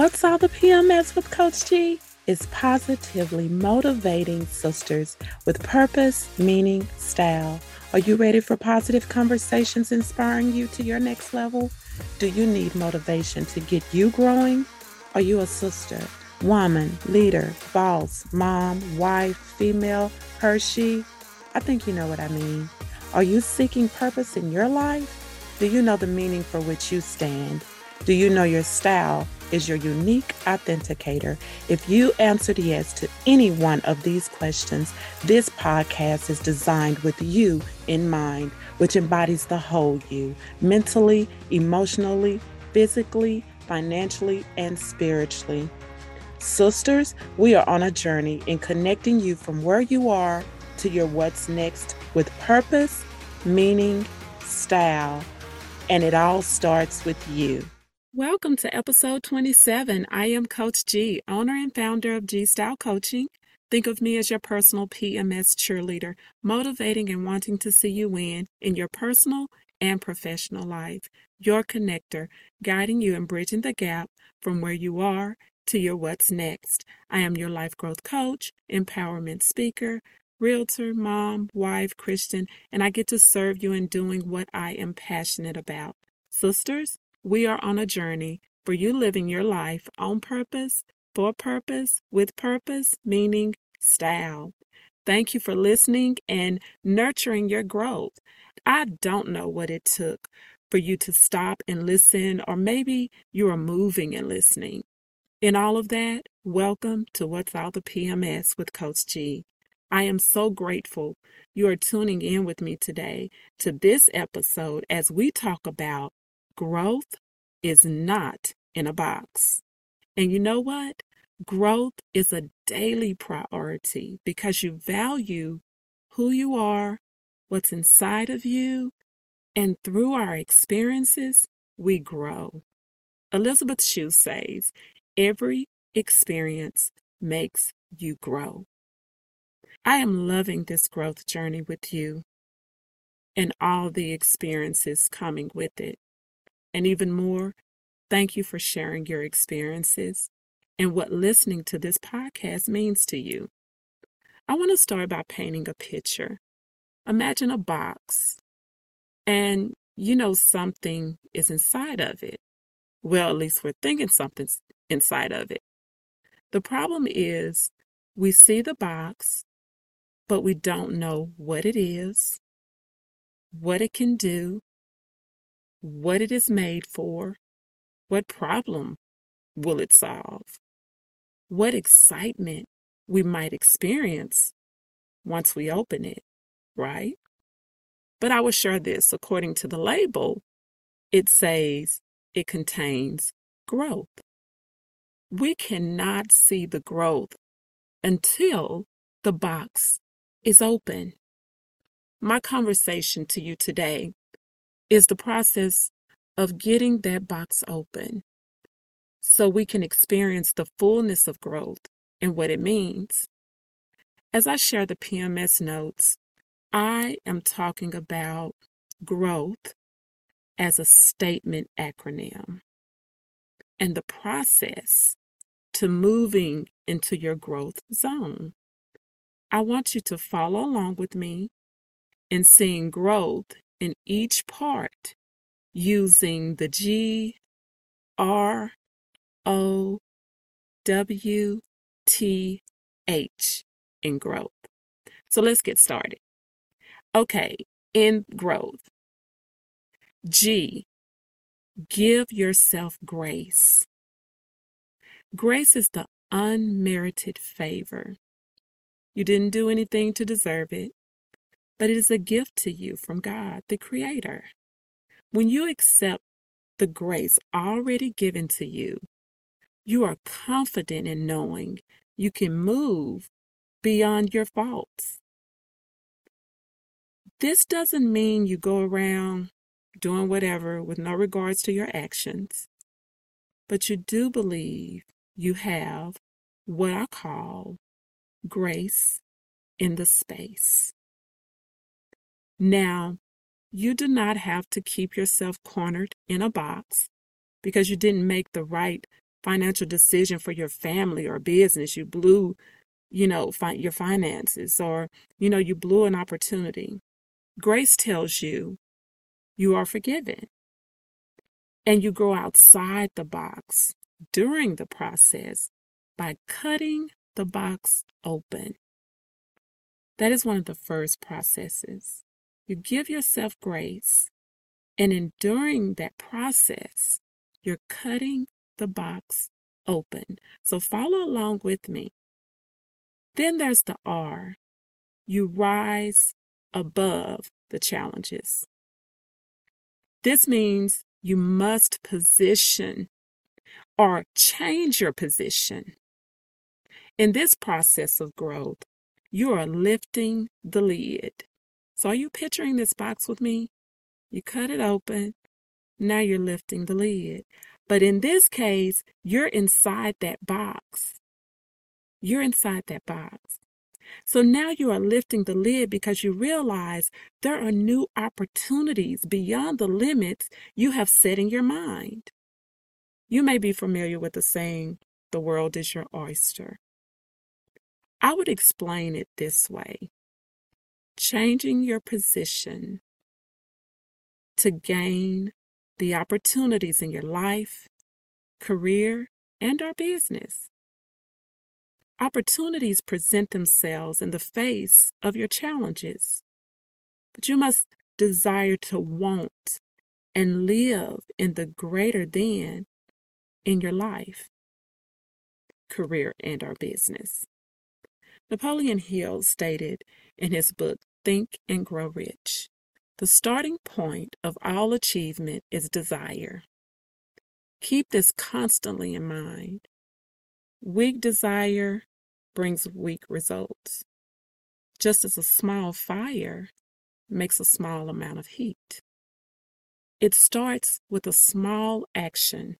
What's all the PMS with Coach G? Is positively motivating sisters with purpose, meaning, style. Are you ready for positive conversations inspiring you to your next level? Do you need motivation to get you growing? Are you a sister, woman, leader, boss, mom, wife, female, Hershey? I think you know what I mean. Are you seeking purpose in your life? Do you know the meaning for which you stand? Do you know your style is your unique authenticator? If you answered yes to any one of these questions, this podcast is designed with you in mind, which embodies the whole you mentally, emotionally, physically, financially, and spiritually. Sisters, we are on a journey in connecting you from where you are to your what's next with purpose, meaning, style, and it all starts with you. Welcome to episode 27. I am Coach G, owner and founder of G Style Coaching. Think of me as your personal PMS cheerleader, motivating and wanting to see you win in your personal and professional life. Your connector, guiding you and bridging the gap from where you are to your what's next. I am your life growth coach, empowerment speaker, realtor, mom, wife, Christian, and I get to serve you in doing what I am passionate about. Sisters, we are on a journey for you living your life on purpose, for purpose, with purpose, meaning style. Thank you for listening and nurturing your growth. I don't know what it took for you to stop and listen, or maybe you are moving and listening. In all of that, welcome to What's All the PMS with Coach G. I am so grateful you are tuning in with me today to this episode as we talk about growth is not in a box. And you know what? Growth is a daily priority because you value who you are, what's inside of you, and through our experiences, we grow. Elisabeth Shue says, every experience makes you grow. I am loving this growth journey with you and all the experiences coming with it. And even more, thank you for sharing your experiences and what listening to this podcast means to you. I want to start by painting a picture. Imagine a box, and you know something is inside of it. Well, at least we're thinking something's inside of it. The problem is we see the box, but we don't know what it is, what it can do, what it is made for, what problem will it solve, what excitement we might experience once we open it, right? But I will share this according to the label, it says it contains growth. We cannot see the growth until the box is open. My conversation to you today is the process of getting that box open so we can experience the fullness of growth and what it means. As I share the PMS notes, I am talking about growth as a statement acronym and the process to moving into your growth zone. I want you to follow along with me in seeing growth in each part using the G, R, O, W, T, H in growth. So let's get started. Okay, in growth. G, give yourself grace. Grace is the unmerited favor you didn't do anything to deserve it, but it is a gift to you from God, the Creator. When you accept the grace already given to you, you are confident in knowing you can move beyond your faults. This doesn't mean you go around doing whatever with no regards to your actions, but you do believe you have what I call grace in the space. Now, you do not have to keep yourself cornered in a box because you didn't make the right financial decision for your family or business. You blew, you know, fi- your finances or, you know, you blew an opportunity. Grace tells you you are forgiven and you grow outside the box during the process by cutting the box open. That is one of the first processes. You give yourself grace, and in during that process, you're cutting the box open. So follow along with me. Then there's the R. You rise above the challenges. This means you must position or change your position. In this process of growth, you are lifting the lid. So, are you picturing this box with me? You cut it open. Now you're lifting the lid. But in this case, you're inside that box. You're inside that box. So now you are lifting the lid because you realize there are new opportunities beyond the limits you have set in your mind. You may be familiar with the saying, the world is your oyster. I would explain it this way changing your position to gain the opportunities in your life, career, and our business. Opportunities present themselves in the face of your challenges, but you must desire to want and live in the greater than in your life, career, and our business. Napoleon Hill stated in his book, Think and Grow Rich the starting point of all achievement is desire. Keep this constantly in mind. Weak desire brings weak results, just as a small fire makes a small amount of heat. It starts with a small action,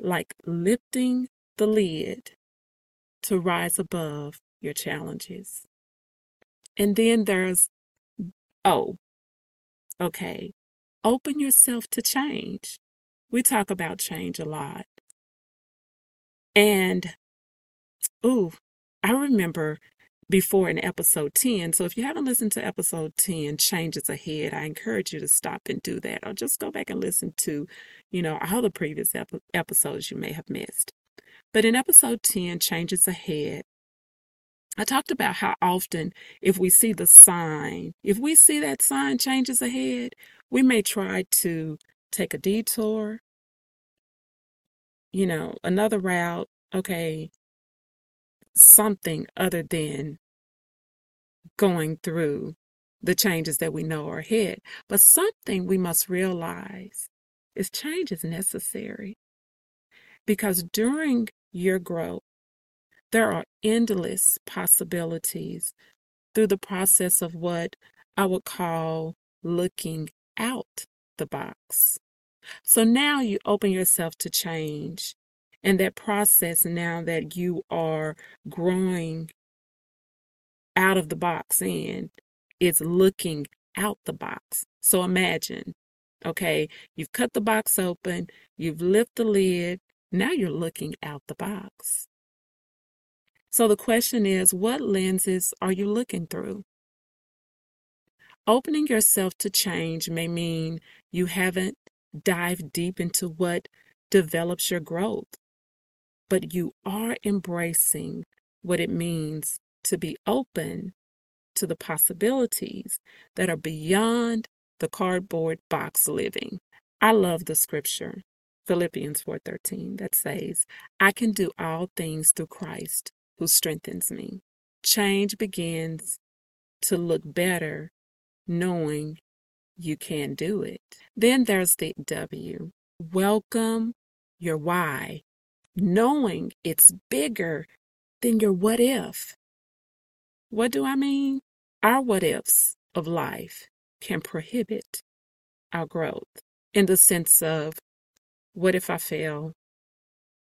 like lifting the lid to rise above your challenges. And then there's oh, okay, open yourself to change. We talk about change a lot. And, ooh, I remember before in episode 10. So if you haven't listened to episode 10, Changes Ahead, I encourage you to stop and do that or just go back and listen to, you know, all the previous ep- episodes you may have missed. But in episode 10, Changes Ahead, I talked about how often, if we see the sign, if we see that sign changes ahead, we may try to take a detour, you know, another route, okay, something other than going through the changes that we know are ahead. But something we must realize is change is necessary because during your growth, there are endless possibilities through the process of what I would call looking out the box. So now you open yourself to change. And that process, now that you are growing out of the box in, is looking out the box. So imagine, okay, you've cut the box open, you've lifted the lid, now you're looking out the box. So the question is what lenses are you looking through? Opening yourself to change may mean you haven't dived deep into what develops your growth, but you are embracing what it means to be open to the possibilities that are beyond the cardboard box living. I love the scripture, Philippians 4:13, that says, "I can do all things through Christ who strengthens me. Change begins to look better knowing you can do it. Then there's the W. Welcome your why, knowing it's bigger than your what if. What do I mean? Our what ifs of life can prohibit our growth in the sense of what if I fail?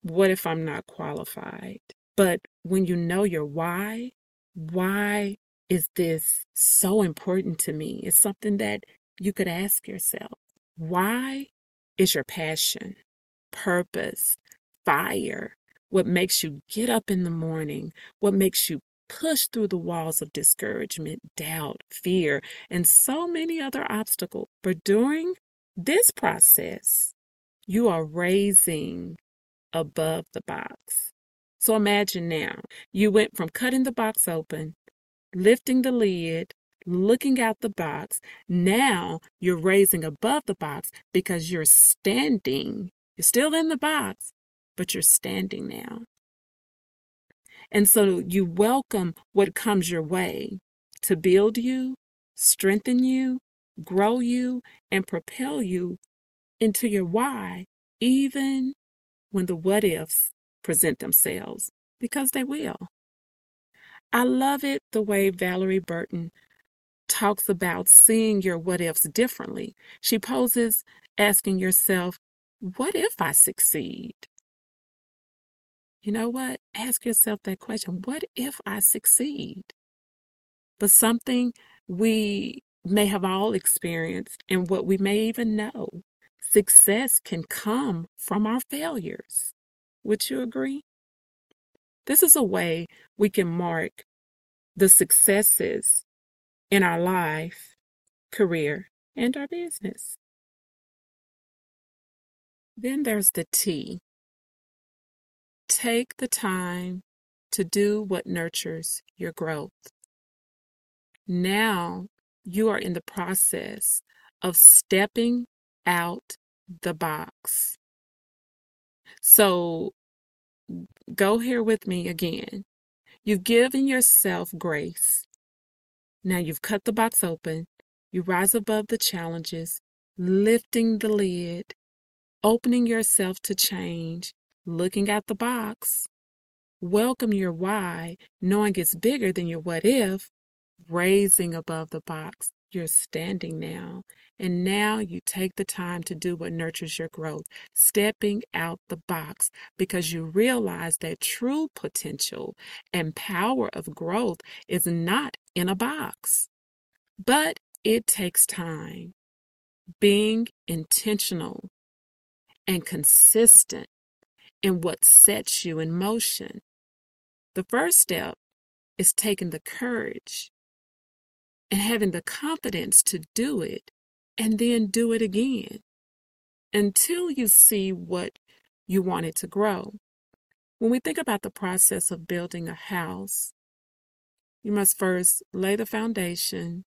What if I'm not qualified? But when you know your why, why is this so important to me? It's something that you could ask yourself. Why is your passion, purpose, fire, what makes you get up in the morning, what makes you push through the walls of discouragement, doubt, fear, and so many other obstacles. But during this process, you are raising above the box. So imagine now you went from cutting the box open, lifting the lid, looking out the box. Now you're raising above the box because you're standing. You're still in the box, but you're standing now. And so you welcome what comes your way to build you, strengthen you, grow you, and propel you into your why, even when the what ifs present themselves, because they will. I love it the way Valorie Burton talks about seeing your what ifs differently. She poses asking yourself, What if I succeed? You know what? Ask yourself that question. What if I succeed? But something we may have all experienced and what we may even know success can come from our failures. Would you agree? This is a way we can mark the successes in our life, career, and our business. Then there's the T. Take the time to do what nurtures your growth. Now you are in the process of stepping out the box. So go here with me again. You've given yourself grace. Now you've cut the box open. You rise above the challenges, lifting the lid, opening yourself to change, looking at the box. Welcome your why, knowing it's bigger than your what if, raising above the box. You're standing now. And now you take the time to do what nurtures your growth, stepping out the box because you realize that true potential and power of growth is not in a box. But it takes time. Being intentional and consistent in what sets you in motion. The first step is taking the courage and having the confidence to do it and then do it again until you see what you want it to grow. When we think about the process of building a house, you must first lay the foundation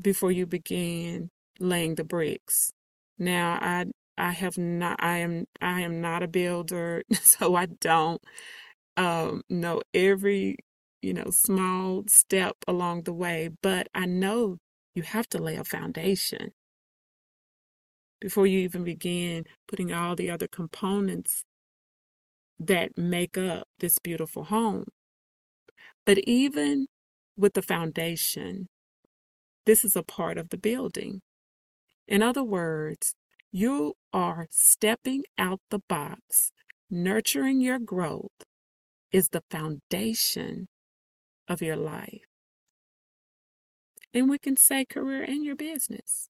before you begin laying the bricks. Now, I I have not I am I am not a builder, so I don't um, know every you know, small step along the way, but I know you have to lay a foundation before you even begin putting all the other components that make up this beautiful home. But even with the foundation, this is a part of the building. In other words, you are stepping out the box, nurturing your growth is the foundation of your life. And we can say career and your business.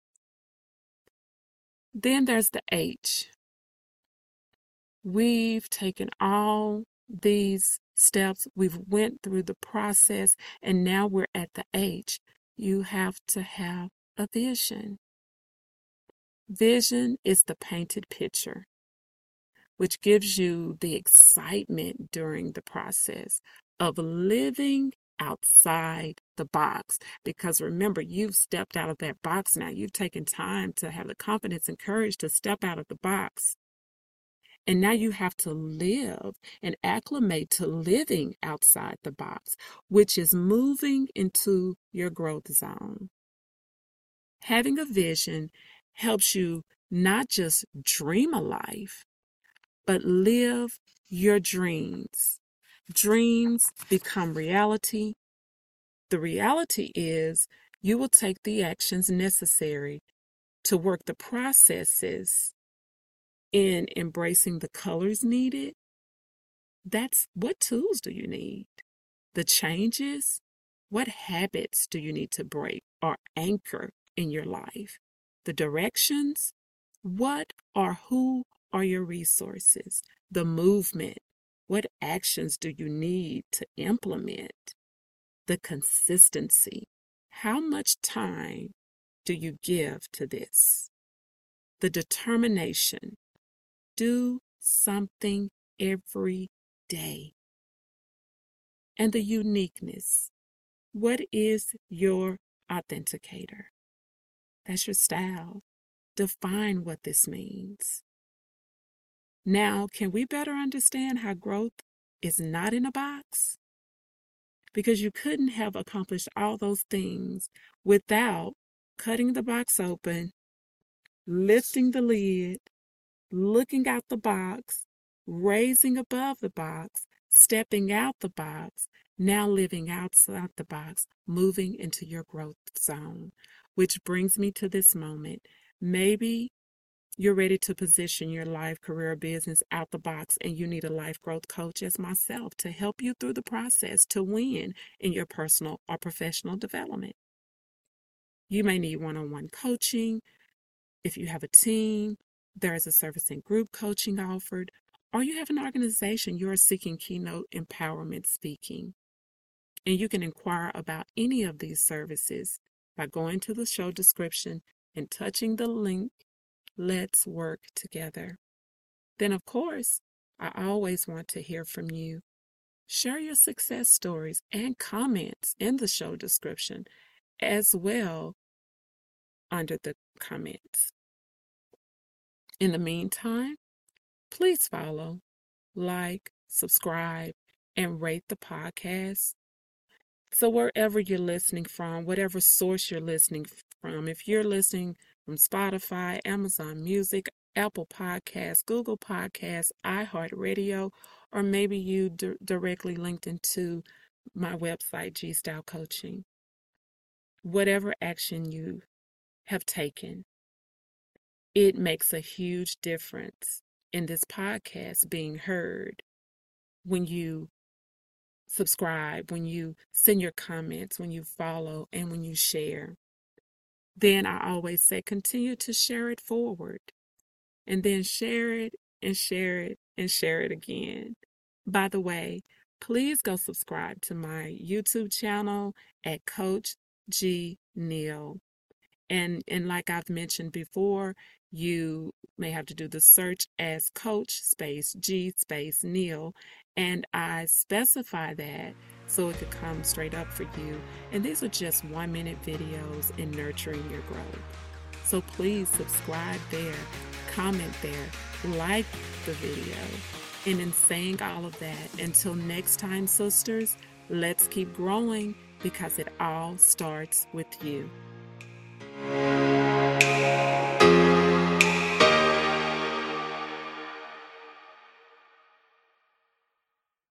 Then there's the H. We've taken all these steps, we've went through the process, and now we're at the H. You have to have a vision. Vision is the painted picture, which gives you the excitement during the process of living outside the box. Because remember, you've stepped out of that box now. You've taken time to have the confidence and courage to step out of the box. And now you have to live and acclimate to living outside the box, which is moving into your growth zone. Having a vision helps you not just dream a life, but live your dreams dreams become reality. The reality is you will take the actions necessary to work the processes in embracing the colors needed. That's what tools do you need? The changes? What habits do you need to break or anchor in your life? The directions? What or who are your resources? The movement. What actions do you need to implement? The consistency. How much time do you give to this? The determination. Do something every day. And the uniqueness. What is your authenticator? That's your style. Define what this means. Now, can we better understand how growth is not in a box? Because you couldn't have accomplished all those things without cutting the box open, lifting the lid, looking out the box, raising above the box, stepping out the box, now living outside the box, moving into your growth zone. Which brings me to this moment. Maybe you're ready to position your life, career, business out the box, and you need a life growth coach as myself to help you through the process to win in your personal or professional development. You may need one on one coaching. If you have a team, there is a service and group coaching offered, or you have an organization you are seeking keynote empowerment speaking. And you can inquire about any of these services by going to the show description and touching the link Let's work together. Then, of course, I always want to hear from you. Share your success stories and comments in the show description as well under the comments. In the meantime, please follow, like, subscribe, and rate the podcast. So, wherever you're listening from, whatever source you're listening from, if you're listening from Spotify, Amazon Music, Apple Podcasts, Google Podcasts, iHeartRadio, or maybe you d- directly linked into my website, G Style Coaching. Whatever action you have taken, it makes a huge difference in this podcast being heard when you subscribe, when you send your comments, when you follow, and when you share. Then I always say, continue to share it forward and then share it and share it and share it again. By the way, please go subscribe to my YouTube channel at Coach G Neal. And and like I've mentioned before, you may have to do the search as Coach space G space Neal, and I specify that so it could come straight up for you. And these are just one minute videos in nurturing your growth. So please subscribe there, comment there, like the video. And in saying all of that, until next time, sisters, let's keep growing because it all starts with you.